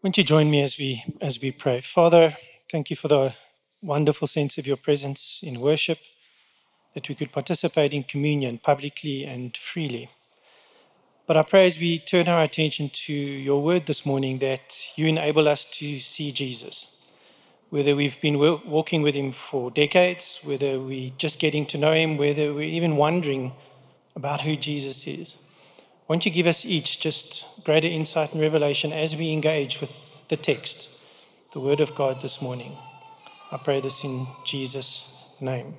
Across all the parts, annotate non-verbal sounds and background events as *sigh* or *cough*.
Won't you join me as we as we pray? Father, thank you for the wonderful sense of your presence in worship, that we could participate in communion publicly and freely. But I pray as we turn our attention to your word this morning that you enable us to see Jesus. Whether we've been walking with him for decades, whether we're just getting to know him, whether we're even wondering about who Jesus is. Won't you give us each just greater insight and revelation as we engage with the text, the Word of God this morning? I pray this in Jesus' name.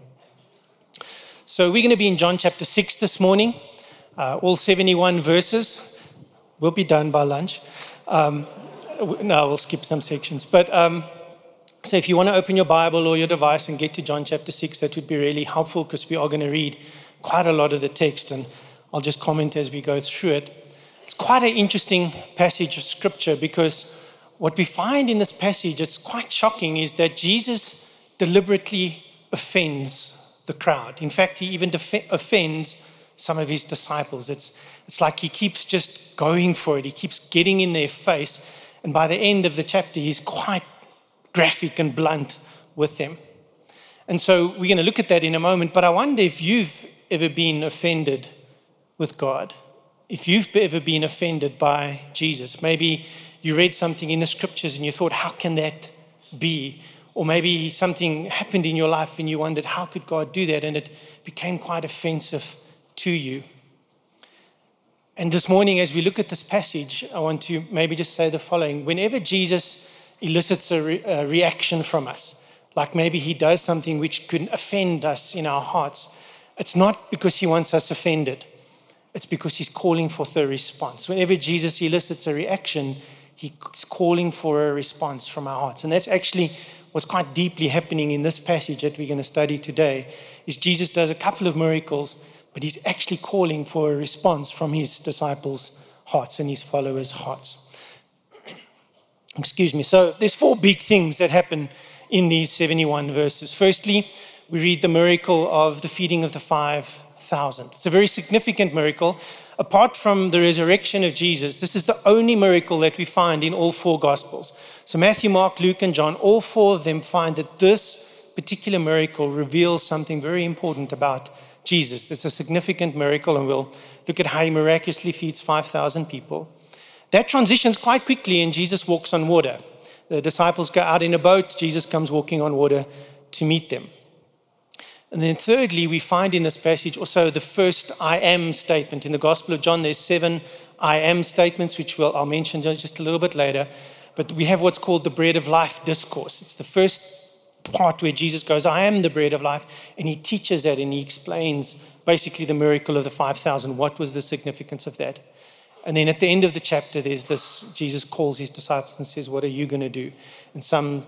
So, we're going to be in John chapter 6 this morning, uh, all 71 verses. We'll be done by lunch. Um, no, we'll skip some sections. But um, so, if you want to open your Bible or your device and get to John chapter 6, that would be really helpful because we are going to read quite a lot of the text. And I'll just comment as we go through it. It's quite an interesting passage of scripture because what we find in this passage, it's quite shocking, is that Jesus deliberately offends the crowd. In fact, he even def- offends some of his disciples. It's, it's like he keeps just going for it, he keeps getting in their face. And by the end of the chapter, he's quite graphic and blunt with them. And so we're going to look at that in a moment. But I wonder if you've ever been offended with God. If you've ever been offended by Jesus, maybe you read something in the scriptures and you thought, how can that be? Or maybe something happened in your life and you wondered, how could God do that? And it became quite offensive to you. And this morning, as we look at this passage, I want to maybe just say the following. Whenever Jesus elicits a, re- a reaction from us, like maybe he does something which could offend us in our hearts, it's not because he wants us offended. It's because he's calling for the response. Whenever Jesus elicits a reaction, he's calling for a response from our hearts. And that's actually what's quite deeply happening in this passage that we're going to study today is Jesus does a couple of miracles, but he's actually calling for a response from his disciples' hearts and his followers' hearts. *clears throat* Excuse me. So there's four big things that happen in these 71 verses. Firstly, we read the miracle of the feeding of the 5 it's a very significant miracle. Apart from the resurrection of Jesus, this is the only miracle that we find in all four Gospels. So, Matthew, Mark, Luke, and John, all four of them find that this particular miracle reveals something very important about Jesus. It's a significant miracle, and we'll look at how he miraculously feeds 5,000 people. That transitions quite quickly, and Jesus walks on water. The disciples go out in a boat, Jesus comes walking on water to meet them. And then, thirdly, we find in this passage also the first I am statement. In the Gospel of John, there's seven I am statements, which we'll, I'll mention just a little bit later. But we have what's called the bread of life discourse. It's the first part where Jesus goes, I am the bread of life. And he teaches that and he explains basically the miracle of the 5,000. What was the significance of that? And then at the end of the chapter, there's this Jesus calls his disciples and says, What are you going to do? And some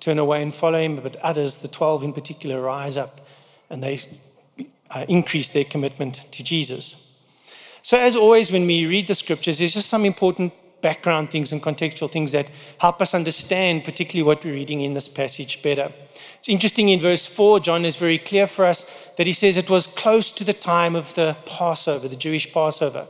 turn away and follow him, but others, the 12 in particular, rise up and they uh, increase their commitment to Jesus. So, as always, when we read the scriptures, there's just some important background things and contextual things that help us understand, particularly what we're reading in this passage, better. It's interesting in verse 4, John is very clear for us that he says it was close to the time of the Passover, the Jewish Passover.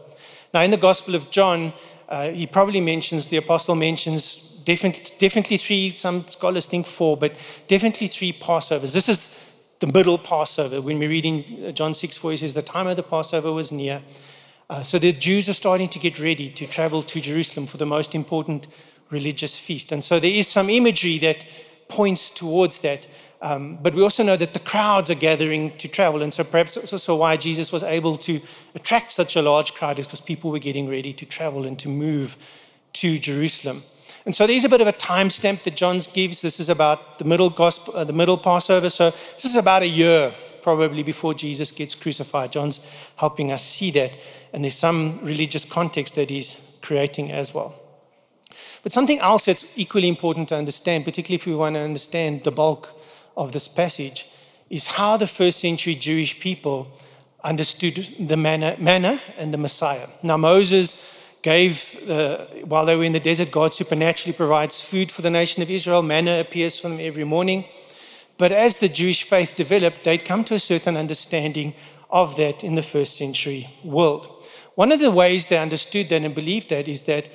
Now, in the Gospel of John, uh, he probably mentions, the apostle mentions definitely, definitely three, some scholars think four, but definitely three Passovers. This is the middle Passover. When we read in uh, John 6 4, he says, The time of the Passover was near. Uh, so the Jews are starting to get ready to travel to Jerusalem for the most important religious feast. And so there is some imagery that points towards that. Um, but we also know that the crowds are gathering to travel. And so perhaps also why Jesus was able to attract such a large crowd, is because people were getting ready to travel and to move to Jerusalem. And so there's a bit of a timestamp that John gives. This is about the middle gospel, uh, the middle Passover. So this is about a year probably before Jesus gets crucified. John's helping us see that. And there's some religious context that he's creating as well. But something else that's equally important to understand, particularly if we want to understand the bulk of this passage, is how the first century Jewish people understood the manna, manna and the Messiah. Now, Moses gave, uh, while they were in the desert, God supernaturally provides food for the nation of Israel. Manna appears for them every morning. But as the Jewish faith developed, they'd come to a certain understanding of that in the first century world. One of the ways they understood that and believed that is that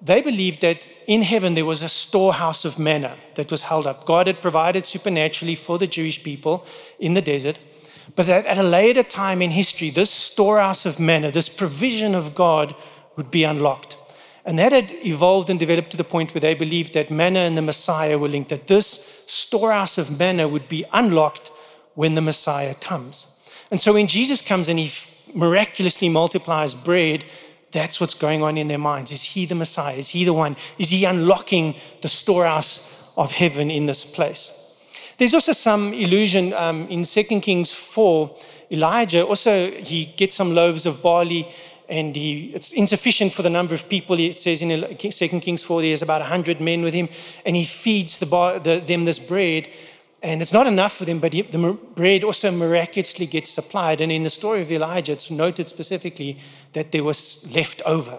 they believed that in heaven there was a storehouse of manna that was held up. God had provided supernaturally for the Jewish people in the desert, but that at a later time in history, this storehouse of manna, this provision of God, would be unlocked. And that had evolved and developed to the point where they believed that manna and the Messiah were linked, that this storehouse of manna would be unlocked when the Messiah comes. And so when Jesus comes and he miraculously multiplies bread, that's what's going on in their minds. Is he the Messiah? Is he the one? Is he unlocking the storehouse of heaven in this place? There's also some illusion um, in 2 Kings 4. Elijah also he gets some loaves of barley and he, it's insufficient for the number of people. It says in 2 Kings 4 there's about 100 men with him and he feeds the the, them this bread and it's not enough for them, but the bread also miraculously gets supplied. And in the story of Elijah, it's noted specifically that there was left over.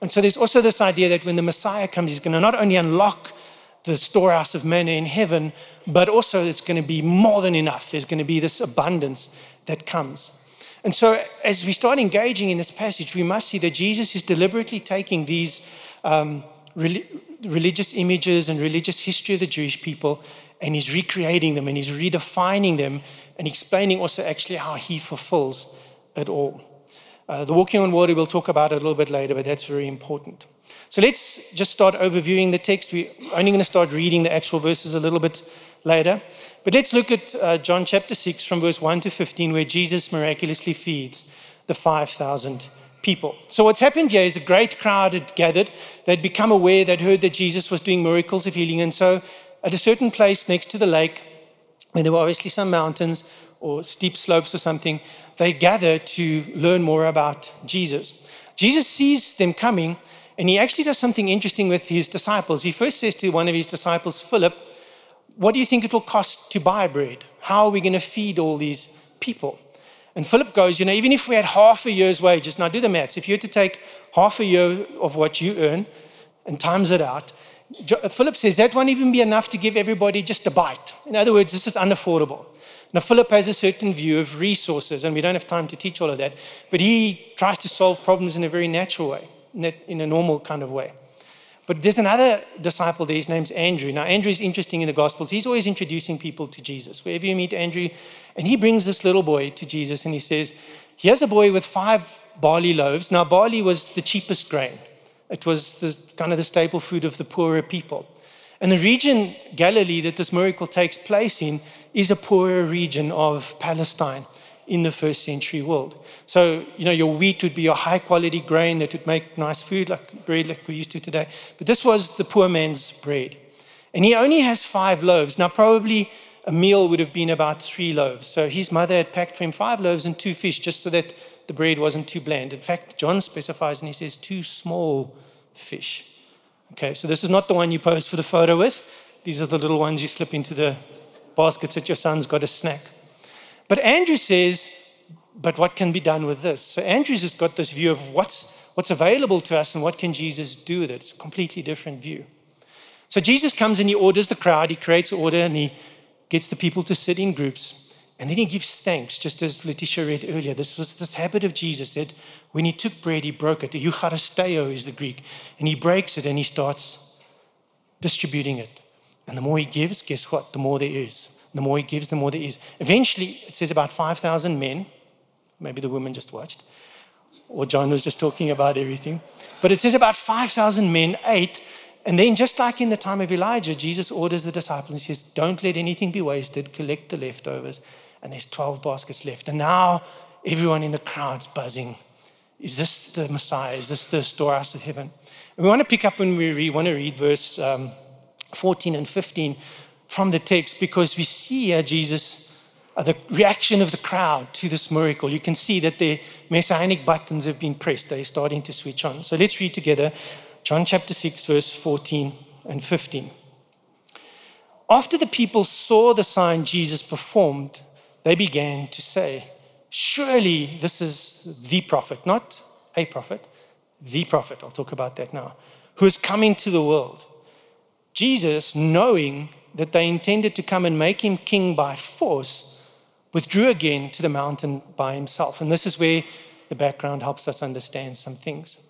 And so there's also this idea that when the Messiah comes, he's going to not only unlock the storehouse of manna in heaven, but also it's going to be more than enough. There's going to be this abundance that comes. And so as we start engaging in this passage, we must see that Jesus is deliberately taking these um, religious images and religious history of the Jewish people and he's recreating them and he's redefining them and explaining also actually how he fulfills it all. Uh, the walking on water, we'll talk about it a little bit later, but that's very important. So let's just start overviewing the text. We're only going to start reading the actual verses a little bit later. But let's look at uh, John chapter 6 from verse 1 to 15, where Jesus miraculously feeds the 5,000 people. So, what's happened here is a great crowd had gathered. They'd become aware, they'd heard that Jesus was doing miracles of healing, and so at a certain place next to the lake, where there were obviously some mountains or steep slopes or something, they gather to learn more about Jesus. Jesus sees them coming, and he actually does something interesting with his disciples. He first says to one of his disciples, Philip, What do you think it will cost to buy bread? How are we going to feed all these people? And Philip goes, You know, even if we had half a year's wages, now do the maths. If you had to take half a year of what you earn and times it out, Philip says that won't even be enough to give everybody just a bite. In other words, this is unaffordable. Now, Philip has a certain view of resources, and we don't have time to teach all of that, but he tries to solve problems in a very natural way, in a normal kind of way. But there's another disciple there, his name's Andrew. Now, Andrew is interesting in the Gospels. He's always introducing people to Jesus. Wherever you meet Andrew, and he brings this little boy to Jesus, and he says, Here's a boy with five barley loaves. Now, barley was the cheapest grain. It was the, kind of the staple food of the poorer people. And the region, Galilee, that this miracle takes place in, is a poorer region of Palestine in the first century world. So, you know, your wheat would be your high quality grain that would make nice food, like bread, like we're used to today. But this was the poor man's bread. And he only has five loaves. Now, probably a meal would have been about three loaves. So his mother had packed for him five loaves and two fish just so that the bread wasn't too bland. In fact, John specifies and he says, two small fish. Okay, so this is not the one you pose for the photo with. These are the little ones you slip into the baskets that your son's got a snack. But Andrew says, but what can be done with this? So Andrew's has got this view of what's, what's available to us and what can Jesus do with it. It's a completely different view. So Jesus comes and he orders the crowd, he creates order, and he gets the people to sit in groups. And then he gives thanks, just as Letitia read earlier. This was this habit of Jesus that when he took bread, he broke it. The Eucharisteo is the Greek. And he breaks it and he starts distributing it. And the more he gives, guess what? The more there is. The more he gives, the more there is. Eventually, it says about 5,000 men. Maybe the woman just watched. Or John was just talking about everything. But it says about 5,000 men ate. And then, just like in the time of Elijah, Jesus orders the disciples and says, Don't let anything be wasted, collect the leftovers and there's 12 baskets left. And now everyone in the crowd's buzzing. Is this the Messiah? Is this the storehouse of heaven? And we want to pick up when we want to read verse um, 14 and 15 from the text because we see here Jesus, uh, the reaction of the crowd to this miracle. You can see that the messianic buttons have been pressed. They're starting to switch on. So let's read together John chapter 6, verse 14 and 15. After the people saw the sign Jesus performed, they began to say, Surely this is the prophet, not a prophet, the prophet. I'll talk about that now, who is coming to the world. Jesus, knowing that they intended to come and make him king by force, withdrew again to the mountain by himself. And this is where the background helps us understand some things.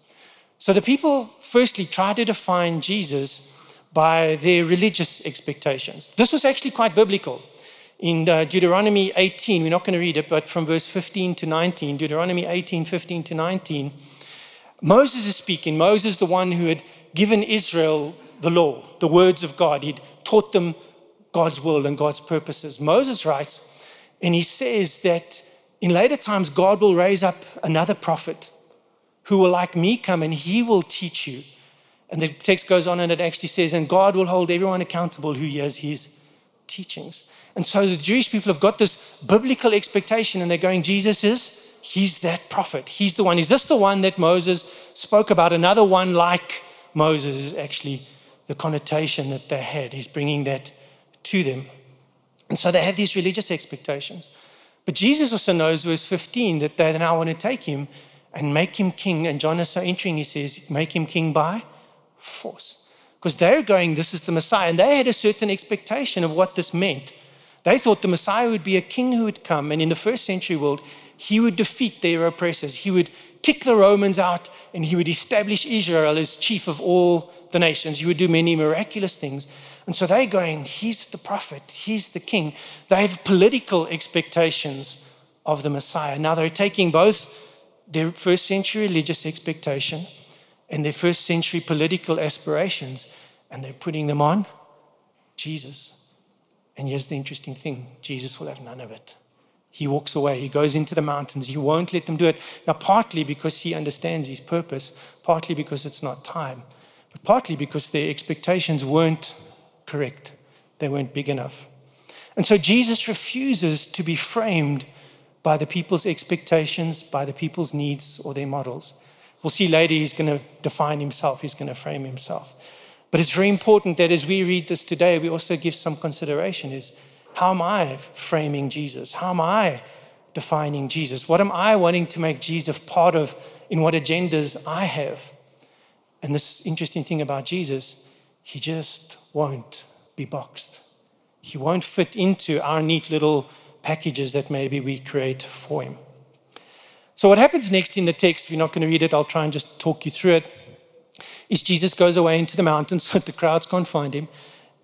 So the people, firstly, tried to define Jesus by their religious expectations. This was actually quite biblical. In uh, Deuteronomy 18, we're not going to read it, but from verse 15 to 19, Deuteronomy 18, 15 to 19, Moses is speaking. Moses, the one who had given Israel the law, the words of God, he'd taught them God's will and God's purposes. Moses writes, and he says that in later times, God will raise up another prophet who will, like me, come and he will teach you. And the text goes on and it actually says, and God will hold everyone accountable who hears his teachings. And so the Jewish people have got this biblical expectation and they're going, Jesus is, he's that prophet. He's the one. Is this the one that Moses spoke about? Another one like Moses is actually the connotation that they had. He's bringing that to them. And so they have these religious expectations. But Jesus also knows, verse 15, that they now want to take him and make him king. And John is so entering, he says, make him king by force. Because they're going, this is the Messiah. And they had a certain expectation of what this meant. They thought the Messiah would be a king who would come, and in the first century world, he would defeat their oppressors. He would kick the Romans out, and he would establish Israel as chief of all the nations. You would do many miraculous things. And so they're going, He's the prophet, He's the king. They have political expectations of the Messiah. Now they're taking both their first century religious expectation and their first century political aspirations and they're putting them on Jesus. And here's the interesting thing Jesus will have none of it. He walks away, he goes into the mountains, he won't let them do it. Now, partly because he understands his purpose, partly because it's not time, partly because their expectations weren't correct, they weren't big enough. And so Jesus refuses to be framed by the people's expectations, by the people's needs or their models. We'll see later he's going to define himself, he's going to frame himself. But it's very important that as we read this today, we also give some consideration is how am I framing Jesus? How am I defining Jesus? What am I wanting to make Jesus part of in what agendas I have? And this interesting thing about Jesus, he just won't be boxed. He won't fit into our neat little packages that maybe we create for him. So, what happens next in the text, we're not going to read it, I'll try and just talk you through it is Jesus goes away into the mountains so *laughs* the crowds can't find him.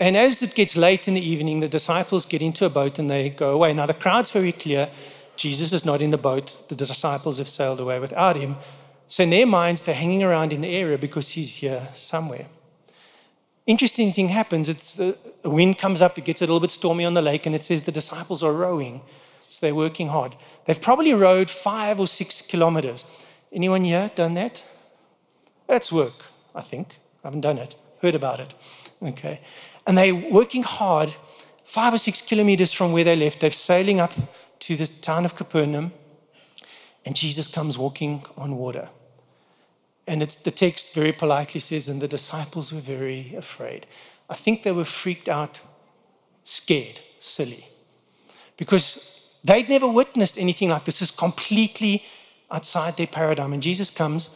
And as it gets late in the evening, the disciples get into a boat and they go away. Now, the crowd's very clear. Jesus is not in the boat. The disciples have sailed away without him. So, in their minds, they're hanging around in the area because he's here somewhere. Interesting thing happens. It's the, wind comes up, it gets a little bit stormy on the lake, and it says the disciples are rowing. So, they're working hard. They've probably rowed five or six kilometers. Anyone here done that? That's work. I think. I haven't done it, heard about it. Okay. And they're working hard, five or six kilometers from where they left. They're sailing up to the town of Capernaum, and Jesus comes walking on water. And the text very politely says, and the disciples were very afraid. I think they were freaked out, scared, silly, because they'd never witnessed anything like this. This is completely outside their paradigm. And Jesus comes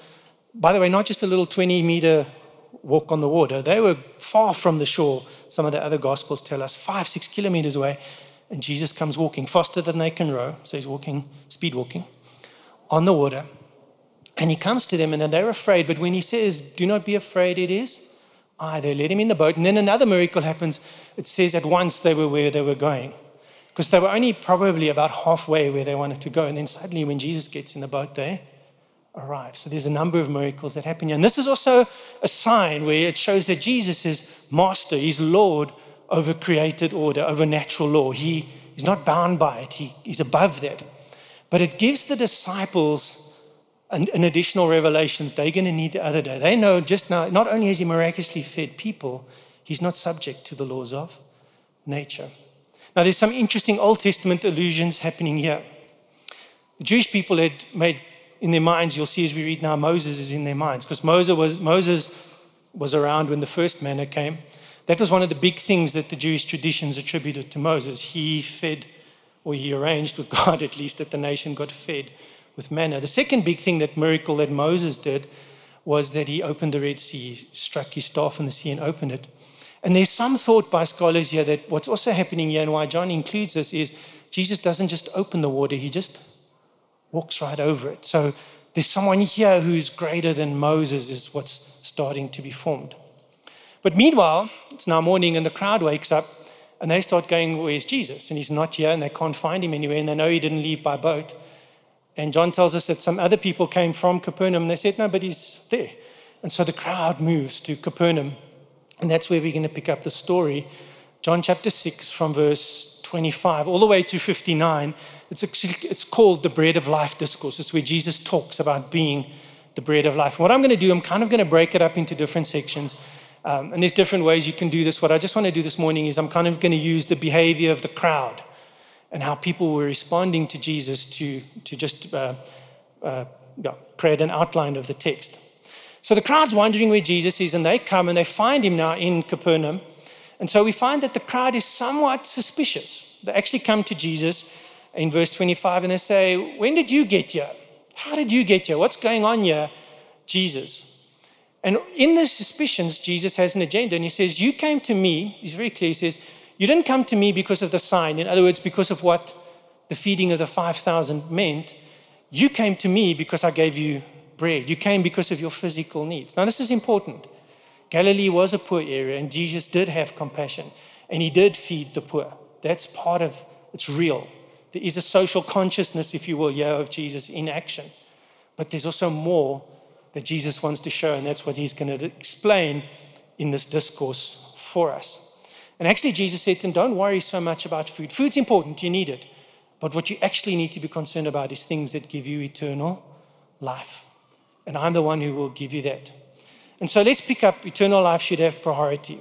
by the way, not just a little 20 meter walk on the water, they were far from the shore. Some of the other gospels tell us five, six kilometers away. And Jesus comes walking faster than they can row. So he's walking, speed walking on the water. And he comes to them and they're afraid. But when he says, Do not be afraid, it is I, they let him in the boat. And then another miracle happens. It says at once they were where they were going. Because they were only probably about halfway where they wanted to go. And then suddenly, when Jesus gets in the boat, they arrive. So there's a number of miracles that happen here. And this is also a sign where it shows that Jesus is master, he's Lord over created order, over natural law. He is not bound by it, he, he's above that. But it gives the disciples an, an additional revelation that they're going to need the other day. They know just now, not only has he miraculously fed people, he's not subject to the laws of nature. Now, there's some interesting Old Testament allusions happening here. The Jewish people had made in their minds, you'll see as we read now, Moses is in their minds because Moses was, Moses was around when the first manna came. That was one of the big things that the Jewish traditions attributed to Moses. He fed, or he arranged with *laughs* God at least, that the nation got fed with manna. The second big thing, that miracle that Moses did, was that he opened the Red Sea, struck his staff in the sea and opened it. And there's some thought by scholars here that what's also happening here and why John includes this is Jesus doesn't just open the water, he just walks right over it. So There's someone here who's greater than Moses, is what's starting to be formed. But meanwhile, it's now morning and the crowd wakes up and they start going, Where's Jesus? And he's not here and they can't find him anywhere and they know he didn't leave by boat. And John tells us that some other people came from Capernaum and they said, No, but he's there. And so the crowd moves to Capernaum. And that's where we're going to pick up the story. John chapter 6, from verse 25 all the way to 59. It's, actually, it's called the Bread of Life Discourse. It's where Jesus talks about being the bread of life. And what I'm going to do, I'm kind of going to break it up into different sections. Um, and there's different ways you can do this. What I just want to do this morning is I'm kind of going to use the behavior of the crowd and how people were responding to Jesus to, to just uh, uh, create an outline of the text. So the crowd's wondering where Jesus is, and they come and they find him now in Capernaum. And so we find that the crowd is somewhat suspicious. They actually come to Jesus in verse 25 and they say, When did you get here? How did you get here? What's going on here, Jesus? And in the suspicions, Jesus has an agenda and he says, You came to me, he's very clear, he says, You didn't come to me because of the sign. In other words, because of what the feeding of the 5,000 meant. You came to me because I gave you bread. You came because of your physical needs. Now, this is important. Galilee was a poor area, and Jesus did have compassion, and he did feed the poor. That's part of it's real. There is a social consciousness, if you will, yeah, of Jesus in action. But there's also more that Jesus wants to show, and that's what he's going to explain in this discourse for us. And actually, Jesus said to them, Don't worry so much about food. Food's important, you need it. But what you actually need to be concerned about is things that give you eternal life. And I'm the one who will give you that. And so let's pick up eternal life should have priority.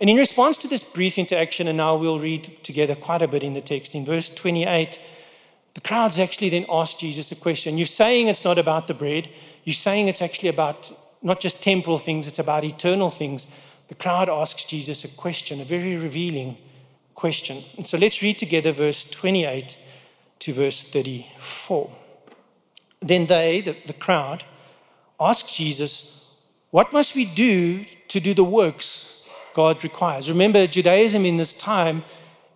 And in response to this brief interaction, and now we'll read together quite a bit in the text, in verse 28, the crowds actually then ask Jesus a question. You're saying it's not about the bread, you're saying it's actually about not just temporal things, it's about eternal things. The crowd asks Jesus a question, a very revealing question. And so let's read together verse 28 to verse 34. Then they, the, the crowd, ask Jesus, What must we do to do the works God requires? Remember, Judaism in this time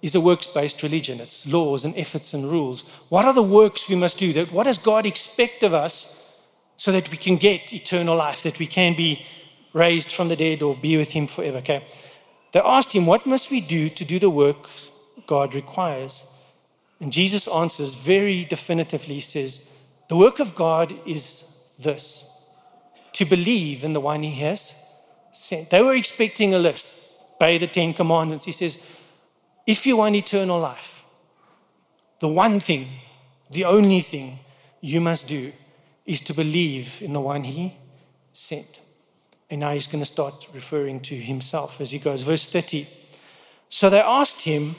is a works based religion. It's laws and efforts and rules. What are the works we must do? What does God expect of us so that we can get eternal life, that we can be raised from the dead or be with Him forever? Okay. They asked him, What must we do to do the work God requires? And Jesus answers very definitively, he says, The work of God is this to believe in the one he has sent. They were expecting a list, obey the Ten Commandments. He says, if you want eternal life, the one thing, the only thing you must do is to believe in the one he sent. And now he's going to start referring to himself as he goes. Verse 30. So they asked him,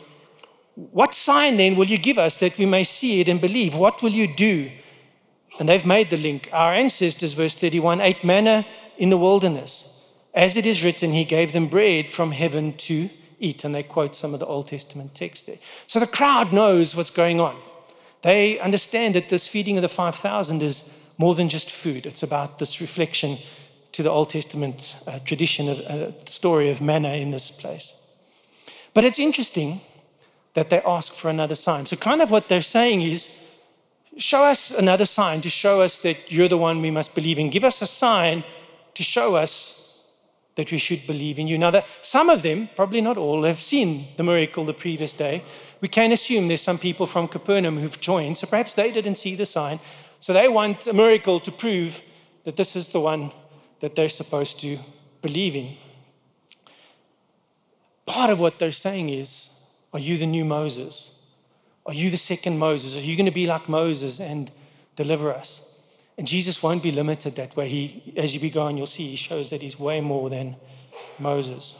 What sign then will you give us that we may see it and believe? What will you do and they've made the link. Our ancestors, verse 31, ate manna in the wilderness. As it is written, he gave them bread from heaven to eat. And they quote some of the Old Testament text there. So the crowd knows what's going on. They understand that this feeding of the 5,000 is more than just food, it's about this reflection to the Old Testament uh, tradition of uh, story of manna in this place. But it's interesting that they ask for another sign. So, kind of what they're saying is, show us another sign to show us that you're the one we must believe in. Give us a sign to show us that we should believe in you. Now, that some of them, probably not all, have seen the miracle the previous day. We can assume there's some people from Capernaum who've joined, so perhaps they didn't see the sign. So they want a miracle to prove that this is the one that they're supposed to believe in. Part of what they're saying is, Are you the new Moses? Are you the second Moses? Are you going to be like Moses and deliver us? And Jesus won't be limited that way. He, as you go on, you'll see he shows that he's way more than Moses.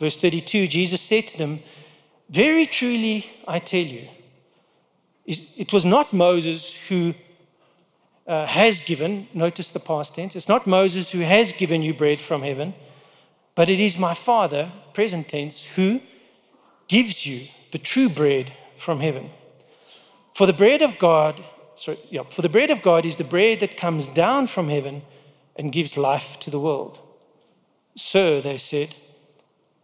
Verse 32 Jesus said to them, Very truly I tell you, it was not Moses who uh, has given, notice the past tense, it's not Moses who has given you bread from heaven, but it is my Father, present tense, who gives you the true bread from heaven. For the bread of God, sorry, yeah, for the bread of God is the bread that comes down from heaven and gives life to the world. Sir, they said,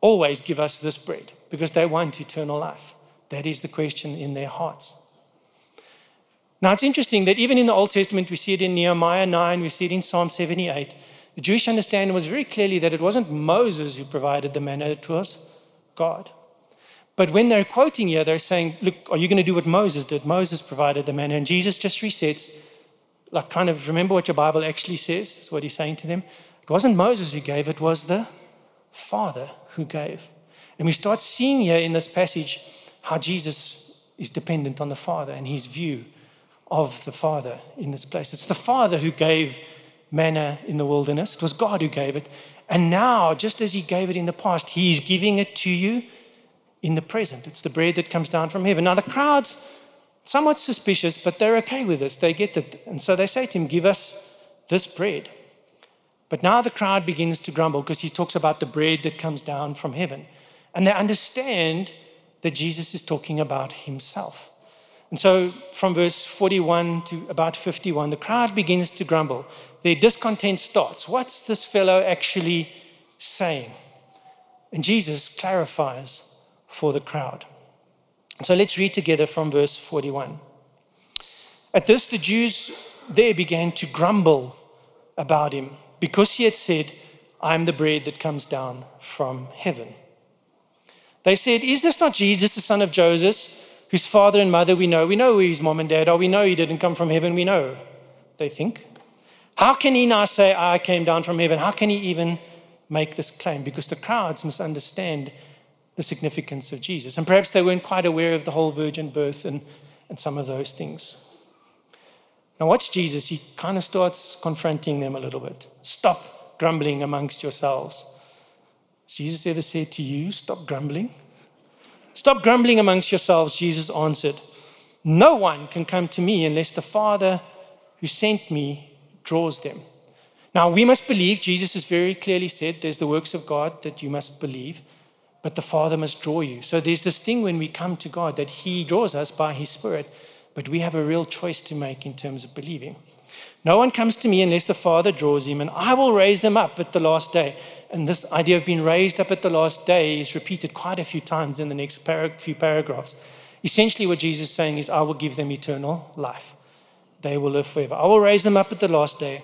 always give us this bread because they want eternal life. That is the question in their hearts. Now, it's interesting that even in the Old Testament, we see it in Nehemiah 9, we see it in Psalm 78. The Jewish understanding was very clearly that it wasn't Moses who provided the manna, it was God. But when they're quoting here, they're saying, Look, are you going to do what Moses did? Moses provided the manna. And Jesus just resets, like, kind of remember what your Bible actually says, is what he's saying to them. It wasn't Moses who gave, it was the Father who gave. And we start seeing here in this passage how Jesus is dependent on the Father and his view of the Father in this place. It's the Father who gave manna in the wilderness, it was God who gave it. And now, just as he gave it in the past, he is giving it to you in the present. It's the bread that comes down from heaven. Now, the crowd's somewhat suspicious, but they're okay with this. They get it. And so they say to him, Give us this bread. But now the crowd begins to grumble because he talks about the bread that comes down from heaven. And they understand that Jesus is talking about himself. And so from verse 41 to about 51, the crowd begins to grumble. Their discontent starts. What's this fellow actually saying? And Jesus clarifies for the crowd. So let's read together from verse 41. At this, the Jews there began to grumble about him because he had said, I am the bread that comes down from heaven. They said, Is this not Jesus, the son of Joseph, whose father and mother we know? We know who his mom and dad are. We know he didn't come from heaven. We know, they think. How can he now say, I came down from heaven? How can he even make this claim? Because the crowds misunderstand the significance of Jesus. And perhaps they weren't quite aware of the whole virgin birth and, and some of those things. Now, watch Jesus. He kind of starts confronting them a little bit. Stop grumbling amongst yourselves. Has Jesus ever said to you, Stop grumbling? Stop grumbling amongst yourselves, Jesus answered. No one can come to me unless the Father who sent me draws them. Now, we must believe, Jesus has very clearly said, there's the works of God that you must believe, but the Father must draw you. So there's this thing when we come to God that He draws us by His Spirit but we have a real choice to make in terms of believing. No one comes to me unless the Father draws him, and I will raise them up at the last day. And this idea of being raised up at the last day is repeated quite a few times in the next few paragraphs. Essentially, what Jesus is saying is, I will give them eternal life. They will live forever. I will raise them up at the last day.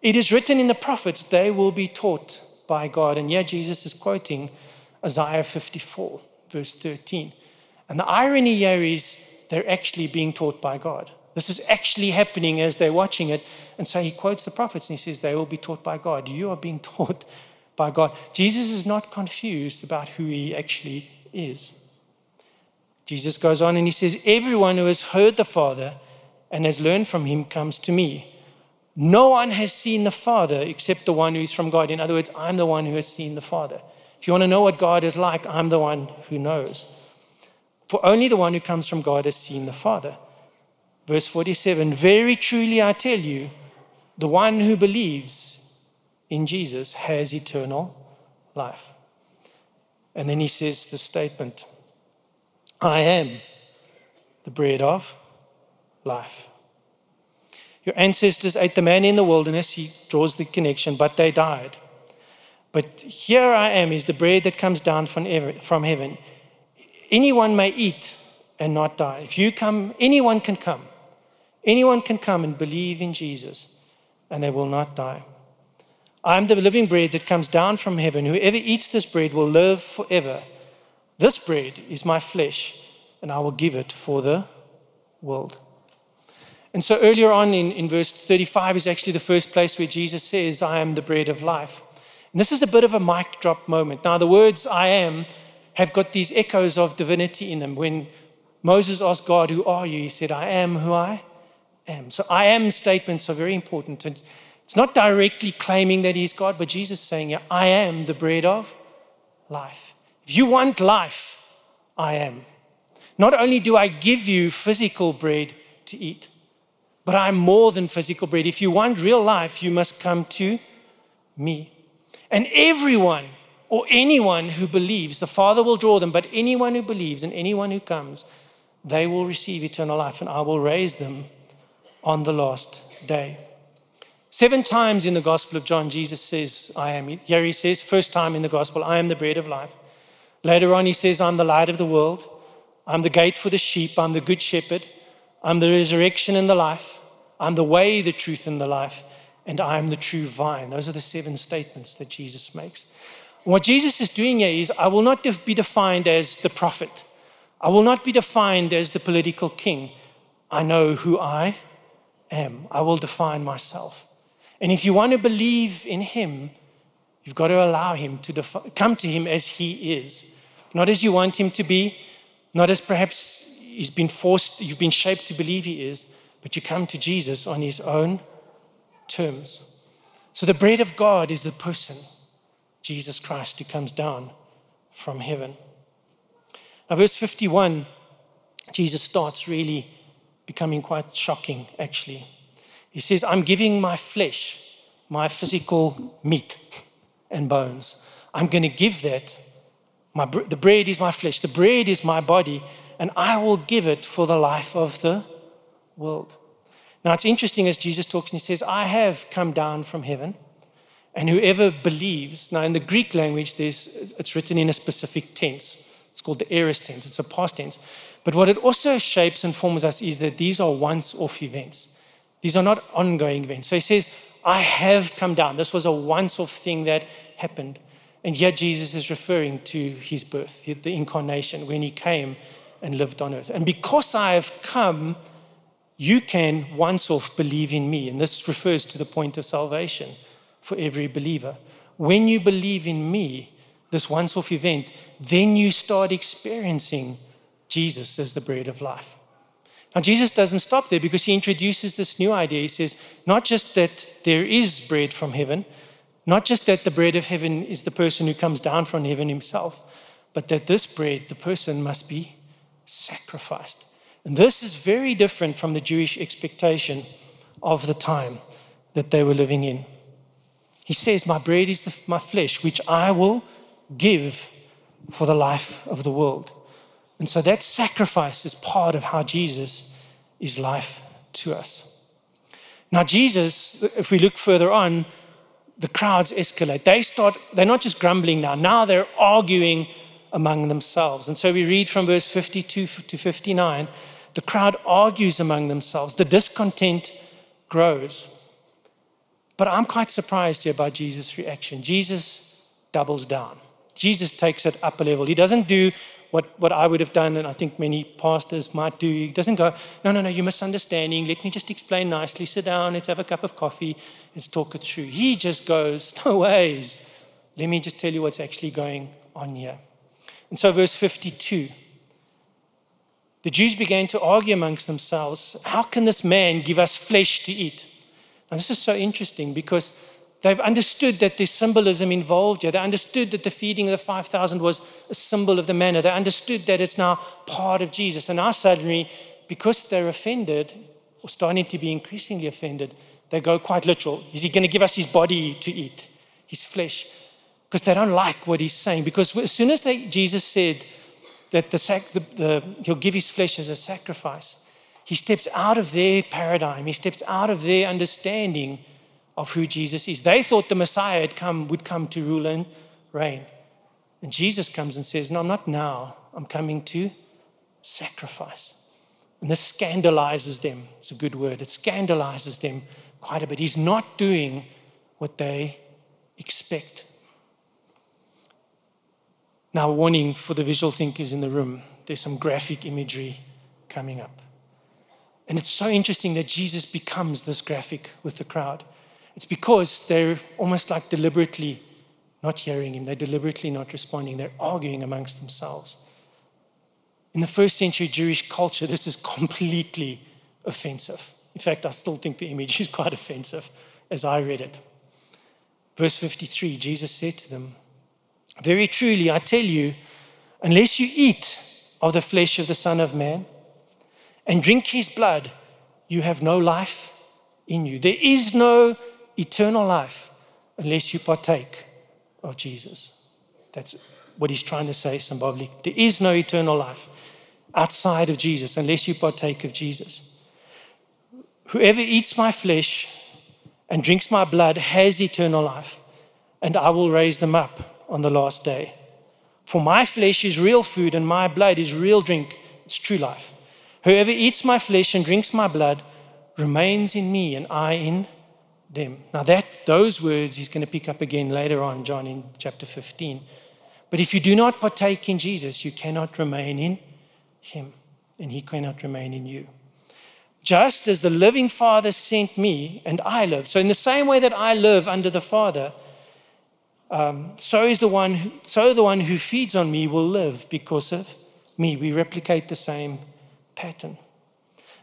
It is written in the prophets, they will be taught by God. And yet, Jesus is quoting Isaiah 54, verse 13. And the irony here is, they're actually being taught by God. This is actually happening as they're watching it. And so he quotes the prophets and he says, They will be taught by God. You are being *laughs* taught by God. Jesus is not confused about who he actually is. Jesus goes on and he says, Everyone who has heard the Father and has learned from him comes to me. No one has seen the Father except the one who is from God. In other words, I'm the one who has seen the Father. If you want to know what God is like, I'm the one who knows. For only the one who comes from God has seen the Father. Verse 47 Very truly I tell you, the one who believes in Jesus has eternal life. And then he says the statement I am the bread of life. Your ancestors ate the man in the wilderness. He draws the connection, but they died. But here I am is the bread that comes down from heaven. Anyone may eat and not die. If you come, anyone can come. Anyone can come and believe in Jesus and they will not die. I am the living bread that comes down from heaven. Whoever eats this bread will live forever. This bread is my flesh, and I will give it for the world. And so earlier on in, in verse 35 is actually the first place where Jesus says, I am the bread of life. And this is a bit of a mic drop moment. Now, the words I am have got these echoes of divinity in them. When Moses asked God, Who are you? He said, I am who I am. So I am statements are very important. And it's not directly claiming that he's God, but Jesus saying, I am the bread of life. If you want life, I am. Not only do I give you physical bread to eat, but I'm more than physical bread. If you want real life, you must come to me. And everyone or anyone who believes, the Father will draw them, but anyone who believes and anyone who comes, they will receive eternal life, and I will raise them on the last day. Seven times in the Gospel of John, Jesus says, I am. Here he says, first time in the Gospel, I am the bread of life. Later on, he says, I'm the light of the world. I'm the gate for the sheep. I'm the good shepherd. I'm the resurrection and the life. I'm the way, the truth, and the life. And I'm the true vine. Those are the seven statements that Jesus makes. What Jesus is doing here is I will not be defined as the prophet, I will not be defined as the political king. I know who I am. I will define myself. And if you want to believe in him, you've got to allow him to come to him as he is, not as you want him to be, not as perhaps he's been forced, you've been shaped to believe he is, but you come to Jesus on his own terms. So the bread of God is the person, Jesus Christ, who comes down from heaven. Now, verse 51, Jesus starts really becoming quite shocking, actually. He says, I'm giving my flesh, my physical meat and bones. I'm going to give that. My, the bread is my flesh, the bread is my body, and I will give it for the life of the world. Now, it's interesting as Jesus talks and he says, I have come down from heaven, and whoever believes, now in the Greek language, there's, it's written in a specific tense. It's called the aorist tense, it's a past tense. But what it also shapes and forms us is that these are once off events. These are not ongoing events. So he says, I have come down. This was a once off thing that happened. And yet Jesus is referring to his birth, the incarnation, when he came and lived on earth. And because I have come, you can once off believe in me. And this refers to the point of salvation for every believer. When you believe in me, this once off event, then you start experiencing Jesus as the bread of life. Now, Jesus doesn't stop there because he introduces this new idea. He says, not just that there is bread from heaven, not just that the bread of heaven is the person who comes down from heaven himself, but that this bread, the person, must be sacrificed. And this is very different from the Jewish expectation of the time that they were living in. He says, My bread is the, my flesh, which I will give for the life of the world. And so that sacrifice is part of how Jesus is life to us. Now, Jesus, if we look further on, the crowds escalate. They start, they're not just grumbling now, now they're arguing among themselves. And so we read from verse 52 to 59 the crowd argues among themselves, the discontent grows. But I'm quite surprised here by Jesus' reaction. Jesus doubles down. Jesus takes it up a level. He doesn't do what, what I would have done, and I think many pastors might do. He doesn't go, no, no, no, you're misunderstanding. Let me just explain nicely. Sit down, let's have a cup of coffee, let's talk it through. He just goes, no ways. Let me just tell you what's actually going on here. And so, verse 52 the Jews began to argue amongst themselves how can this man give us flesh to eat? And this is so interesting because They've understood that there's symbolism involved here. They understood that the feeding of the 5,000 was a symbol of the manna. They understood that it's now part of Jesus. And now, suddenly, because they're offended, or starting to be increasingly offended, they go quite literal. Is he going to give us his body to eat, his flesh? Because they don't like what he's saying. Because as soon as they, Jesus said that the, sac, the, the, he'll give his flesh as a sacrifice, he steps out of their paradigm, he steps out of their understanding of who Jesus is. They thought the Messiah had come, would come to rule and reign. And Jesus comes and says, No, I'm not now. I'm coming to sacrifice. And this scandalizes them. It's a good word. It scandalizes them quite a bit. He's not doing what they expect. Now, warning for the visual thinkers in the room there's some graphic imagery coming up. And it's so interesting that Jesus becomes this graphic with the crowd. It's because they're almost like deliberately not hearing him, they're deliberately not responding, they're arguing amongst themselves. In the first century Jewish culture, this is completely offensive. In fact, I still think the image *laughs* is quite offensive as I read it. Verse 53 Jesus said to them, Very truly, I tell you, unless you eat of the flesh of the Son of Man and drink his blood, you have no life in you. There is no eternal life unless you partake of Jesus. That's what he's trying to say symbolically. There is no eternal life outside of Jesus unless you partake of Jesus. Whoever eats my flesh and drinks my blood has eternal life, and I will raise them up on the last day. For my flesh is real food and my blood is real drink. It's true life. Whoever eats my flesh and drinks my blood remains in me, and I in them. Now, that those words he's going to pick up again later on, John in chapter 15. But if you do not partake in Jesus, you cannot remain in him, and he cannot remain in you. Just as the living Father sent me, and I live. So, in the same way that I live under the Father, um, so is the one. Who, so the one who feeds on me will live because of me. We replicate the same pattern.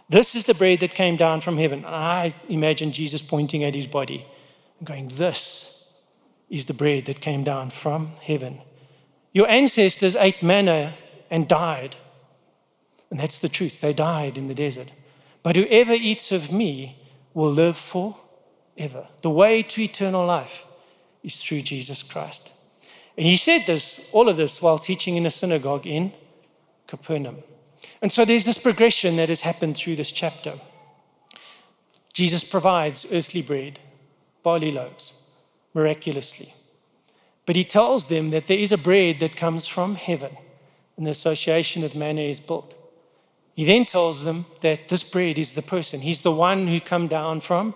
This is the bread that came down from heaven. And I imagine Jesus pointing at his body and going, This is the bread that came down from heaven. Your ancestors ate manna and died. And that's the truth. They died in the desert. But whoever eats of me will live forever. The way to eternal life is through Jesus Christ. And he said this, all of this, while teaching in a synagogue in Capernaum. And so there's this progression that has happened through this chapter. Jesus provides earthly bread, barley loaves, miraculously. But he tells them that there is a bread that comes from heaven, and the association of manna is built. He then tells them that this bread is the person. He's the one who come down from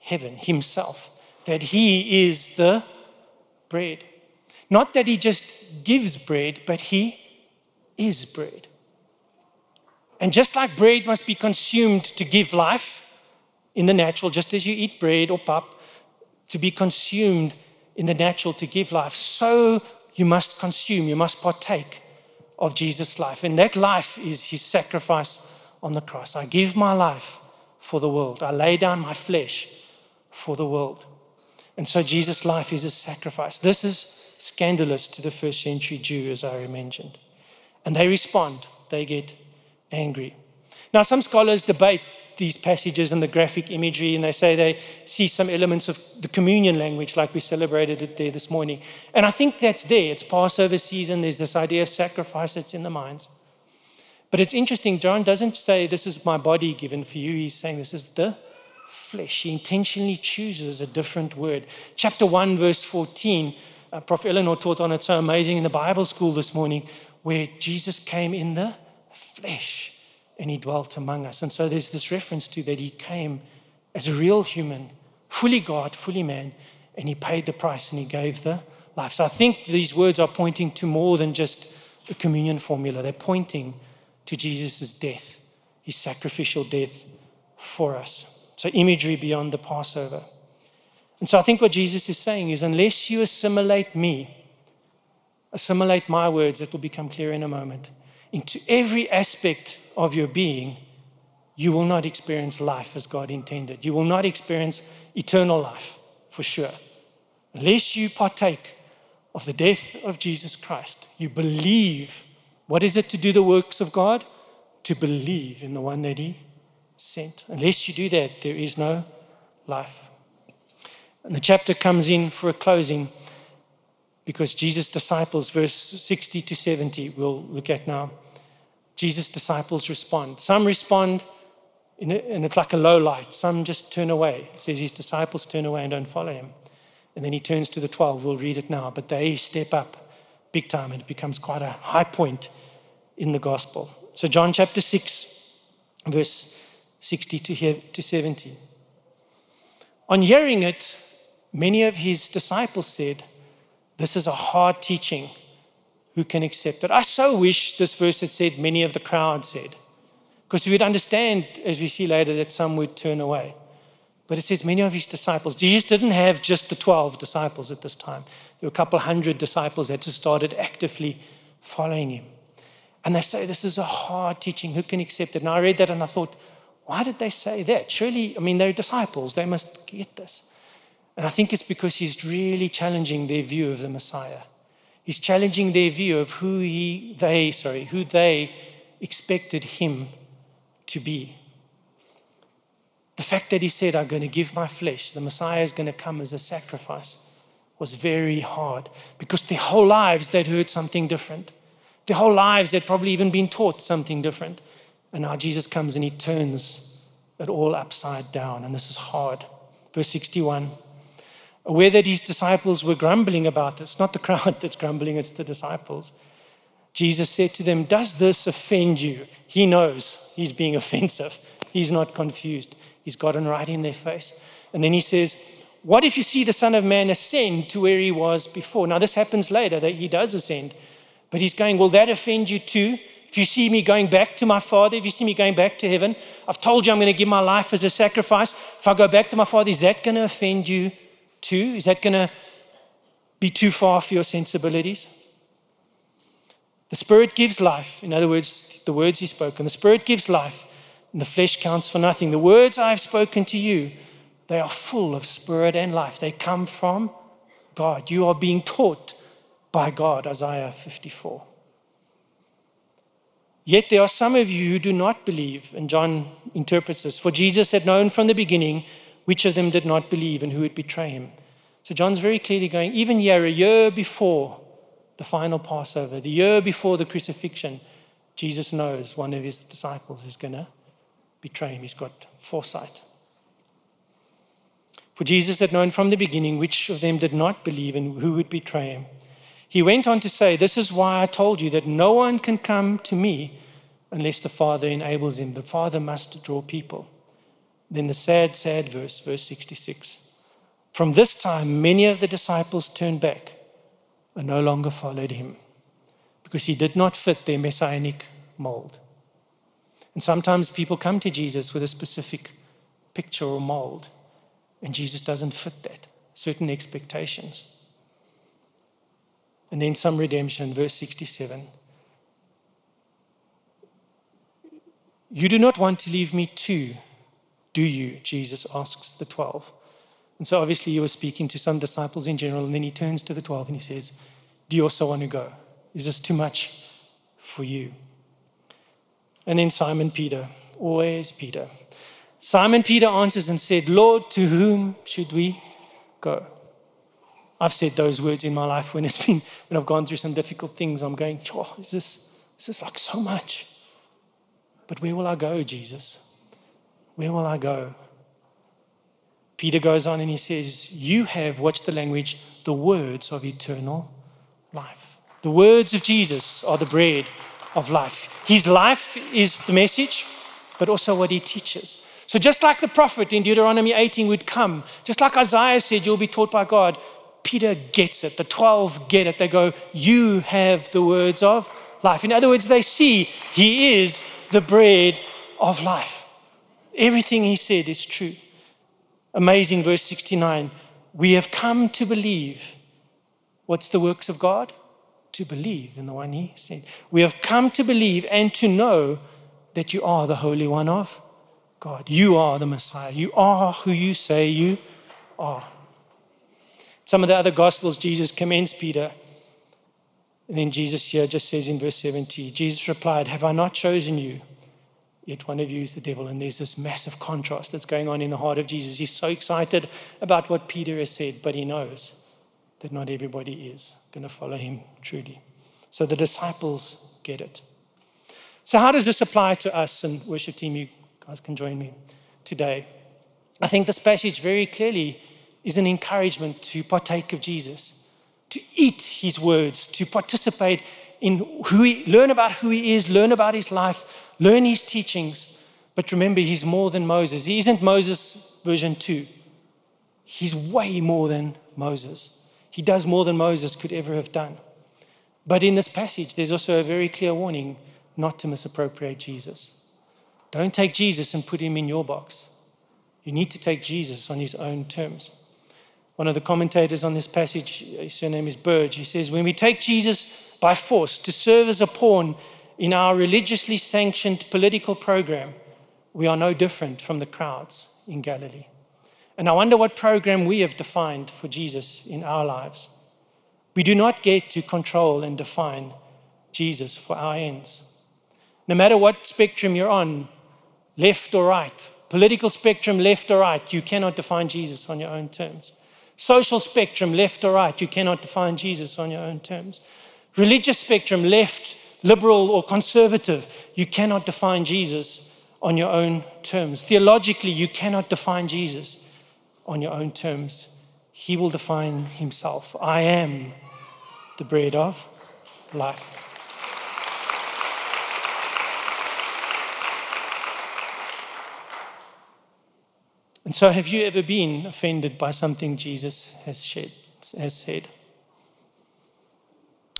heaven himself, that he is the bread. Not that he just gives bread, but he is bread. And just like bread must be consumed to give life in the natural, just as you eat bread or pap to be consumed in the natural to give life, so you must consume, you must partake of Jesus' life. And that life is his sacrifice on the cross. I give my life for the world, I lay down my flesh for the world. And so Jesus' life is a sacrifice. This is scandalous to the first century Jew, as I mentioned. And they respond, they get angry. Now, some scholars debate these passages and the graphic imagery, and they say they see some elements of the communion language, like we celebrated it there this morning. And I think that's there. It's Passover season, there's this idea of sacrifice that's in the minds. But it's interesting, John doesn't say, This is my body given for you. He's saying, This is the flesh. He intentionally chooses a different word. Chapter 1, verse 14, uh, Prof. Eleanor taught on it so amazing in the Bible school this morning, where Jesus came in the flesh and he dwelt among us. And so there's this reference to that he came as a real human, fully God, fully man, and he paid the price and he gave the life. So I think these words are pointing to more than just a communion formula, they're pointing to Jesus' death, his sacrificial death for us. So imagery beyond the Passover. And so I think what Jesus is saying is unless you assimilate me, assimilate my words, it will become clear in a moment into every aspect of your being, you will not experience life as God intended. You will not experience eternal life for sure. Unless you partake of the death of Jesus Christ, you believe. What is it to do the works of God? To believe in the one that He sent. Unless you do that, there is no life. And the chapter comes in for a closing because Jesus' disciples, verse 60 to 70, we'll look at now. Jesus' disciples respond. Some respond, and it's like a low light. Some just turn away. It says his disciples turn away and don't follow him. And then he turns to the 12. We'll read it now. But they step up big time, and it becomes quite a high point in the gospel. So, John chapter 6, verse 60 to 70. On hearing it, many of his disciples said, this is a hard teaching. Who can accept it? I so wish this verse had said, many of the crowd said. Because we would understand, as we see later, that some would turn away. But it says many of his disciples. Jesus didn't have just the 12 disciples at this time. There were a couple hundred disciples that just started actively following him. And they say, This is a hard teaching. Who can accept it? And I read that and I thought, Why did they say that? Surely, I mean, they're disciples. They must get this. And I think it's because he's really challenging their view of the Messiah. He's challenging their view of who he, they, sorry, who they expected him to be. The fact that he said, I'm going to give my flesh, the Messiah is going to come as a sacrifice, was very hard because their whole lives they'd heard something different. Their whole lives they'd probably even been taught something different. And now Jesus comes and he turns it all upside down. And this is hard. Verse 61 that his disciples were grumbling about this. Not the crowd *laughs* that's grumbling, it's the disciples. Jesus said to them, Does this offend you? He knows he's being *laughs* offensive. He's not confused. He's gotten right in their face. And then he says, What if you see the Son of Man ascend to where he was before? Now, this happens later that he does ascend, but he's going, Will that offend you too? If you see me going back to my Father, if you see me going back to heaven, I've told you I'm going to give my life as a sacrifice. If I go back to my Father, is that going to offend you too? Is that going to be too far for your sensibilities? The Spirit gives life. In other words, the words He spoke. And the Spirit gives life, and the flesh counts for nothing. The words I have spoken to you, they are full of Spirit and life. They come from God. You are being taught by God, Isaiah 54. Yet there are some of you who do not believe, and John interprets this. For Jesus had known from the beginning which of them did not believe and who would betray him. So John's very clearly going, even here, a year before the final Passover, the year before the crucifixion, Jesus knows one of his disciples is going to betray him. He's got foresight. For Jesus had known from the beginning which of them did not believe and who would betray him. He went on to say, This is why I told you that no one can come to me unless the Father enables him. The Father must draw people. Then the sad, sad verse, verse 66. From this time, many of the disciples turned back and no longer followed him because he did not fit their messianic mold. And sometimes people come to Jesus with a specific picture or mold, and Jesus doesn't fit that, certain expectations. And then some redemption, verse 67. You do not want to leave me too, do you? Jesus asks the 12. And so obviously he was speaking to some disciples in general, and then he turns to the 12 and he says, Do you also want to go? Is this too much for you? And then Simon Peter, always Peter. Simon Peter answers and said, Lord, to whom should we go? I've said those words in my life when it's been when I've gone through some difficult things. I'm going, oh, is this, is this like so much? But where will I go, Jesus? Where will I go? Peter goes on and he says, You have, watch the language, the words of eternal life. The words of Jesus are the bread of life. His life is the message, but also what he teaches. So, just like the prophet in Deuteronomy 18 would come, just like Isaiah said, You'll be taught by God, Peter gets it. The 12 get it. They go, You have the words of life. In other words, they see he is the bread of life. Everything he said is true. Amazing, verse 69. We have come to believe. What's the works of God? To believe in the one He sent. We have come to believe and to know that you are the Holy One of God. You are the Messiah. You are who you say you are. Some of the other Gospels, Jesus commends Peter. And then Jesus here just says in verse 70 Jesus replied, Have I not chosen you? Yet one of you is the devil. And there's this massive contrast that's going on in the heart of Jesus. He's so excited about what Peter has said, but he knows that not everybody is going to follow him truly. So the disciples get it. So, how does this apply to us? And worship team, you guys can join me today. I think this passage very clearly is an encouragement to partake of Jesus, to eat his words, to participate in who he, learn about who he is, learn about his life, learn his teachings. But remember, he's more than Moses. He isn't Moses version 2. He's way more than Moses. He does more than Moses could ever have done. But in this passage, there's also a very clear warning not to misappropriate Jesus. Don't take Jesus and put him in your box. You need to take Jesus on his own terms. One of the commentators on this passage, his surname is Burge, he says, When we take Jesus by force to serve as a pawn in our religiously sanctioned political program, we are no different from the crowds in Galilee. And I wonder what program we have defined for Jesus in our lives. We do not get to control and define Jesus for our ends. No matter what spectrum you're on, left or right, political spectrum, left or right, you cannot define Jesus on your own terms. Social spectrum, left or right, you cannot define Jesus on your own terms. Religious spectrum, left liberal or conservative. You cannot define Jesus on your own terms. Theologically, you cannot define Jesus on your own terms. He will define himself. I am the bread of life. And so, have you ever been offended by something Jesus has, has said?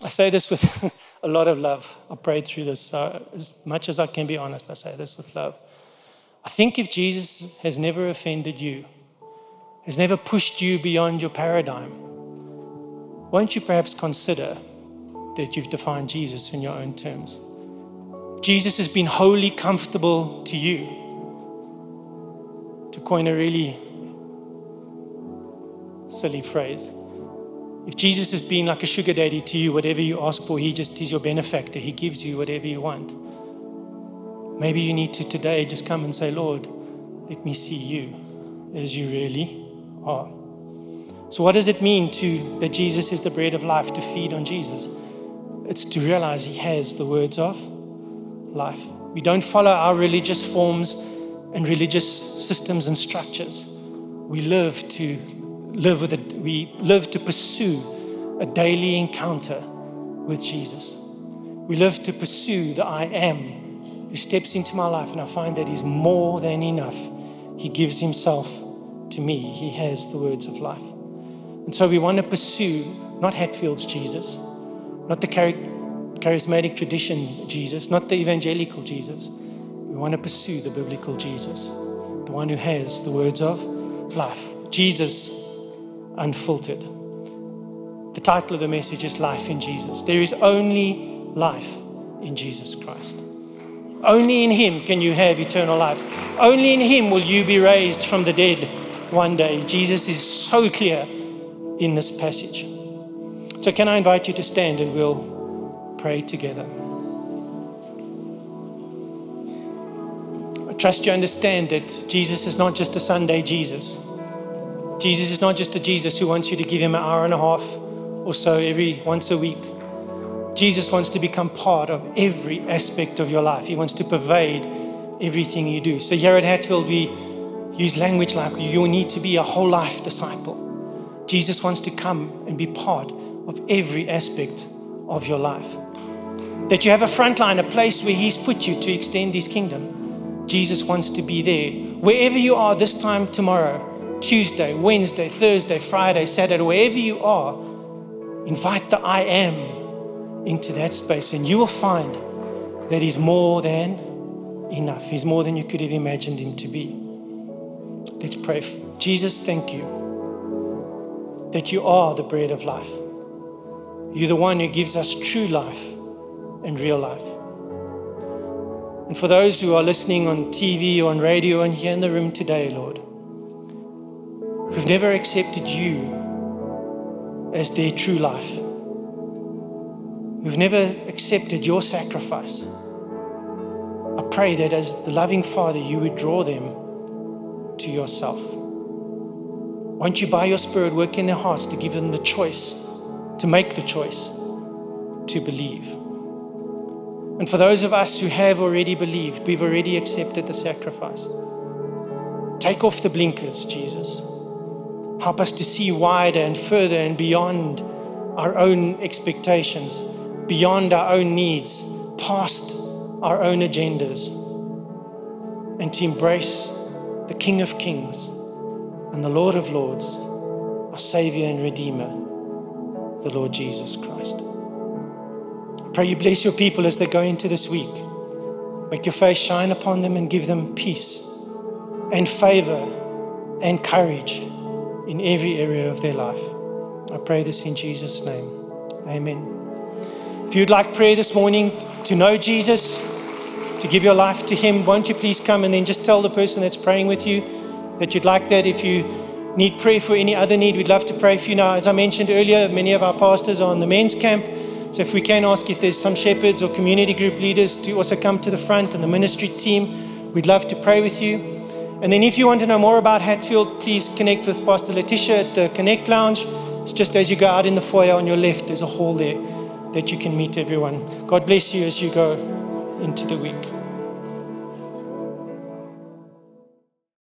I say this with *laughs* a lot of love. I prayed through this. So, as much as I can be honest, I say this with love. I think if Jesus has never offended you, has never pushed you beyond your paradigm, won't you perhaps consider that you've defined Jesus in your own terms? Jesus has been wholly comfortable to you. To coin a really silly phrase, if Jesus has been like a sugar daddy to you, whatever you ask for, he just is your benefactor. He gives you whatever you want. Maybe you need to today just come and say, Lord, let me see you as you really are. So, what does it mean to that Jesus is the bread of life to feed on Jesus? It's to realize He has the words of life. We don't follow our religious forms and religious systems and structures. We live to live with it, we live to pursue a daily encounter with Jesus. We live to pursue the I am who steps into my life, and I find that He's more than enough. He gives Himself to me, He has the words of life. And so we want to pursue not Hatfield's Jesus, not the charismatic tradition Jesus, not the evangelical Jesus. We want to pursue the biblical Jesus, the one who has the words of life. Jesus unfiltered. The title of the message is Life in Jesus. There is only life in Jesus Christ. Only in Him can you have eternal life. Only in Him will you be raised from the dead one day. Jesus is so clear in this passage. So, can I invite you to stand and we'll pray together? I trust you understand that Jesus is not just a Sunday Jesus. Jesus is not just a Jesus who wants you to give him an hour and a half or so every once a week. Jesus wants to become part of every aspect of your life. He wants to pervade everything you do. So here at Hatfield, we use language like you need to be a whole life disciple. Jesus wants to come and be part of every aspect of your life. That you have a front line, a place where He's put you to extend His kingdom. Jesus wants to be there. Wherever you are this time tomorrow, Tuesday, Wednesday, Thursday, Friday, Saturday, wherever you are, invite the I am into that space, and you will find that He's more than enough. He's more than you could have imagined Him to be. Let's pray. Jesus, thank you that you are the bread of life. You're the one who gives us true life and real life. And for those who are listening on TV or on radio and here in the room today, Lord, who've never accepted you as their true life, who've never accepted your sacrifice. I pray that as the loving Father, you would draw them to yourself. Won't you, by your Spirit, work in their hearts to give them the choice, to make the choice to believe? And for those of us who have already believed, we've already accepted the sacrifice. Take off the blinkers, Jesus. Help us to see wider and further and beyond our own expectations, beyond our own needs, past our own agendas, and to embrace the King of Kings and the Lord of Lords, our Savior and Redeemer, the Lord Jesus Christ. I pray you bless your people as they go into this week. Make your face shine upon them and give them peace and favor and courage in every area of their life. I pray this in Jesus' name. Amen. If you'd like prayer this morning to know Jesus, to give your life to Him, won't you please come and then just tell the person that's praying with you that you'd like that. If you need prayer for any other need, we'd love to pray for you. Now, as I mentioned earlier, many of our pastors are on the men's camp. So if we can ask if there's some shepherds or community group leaders to also come to the front and the ministry team, we'd love to pray with you. And then if you want to know more about Hatfield, please connect with Pastor Letitia at the Connect Lounge. It's just as you go out in the foyer on your left, there's a hall there that you can meet everyone. God bless you as you go into the week.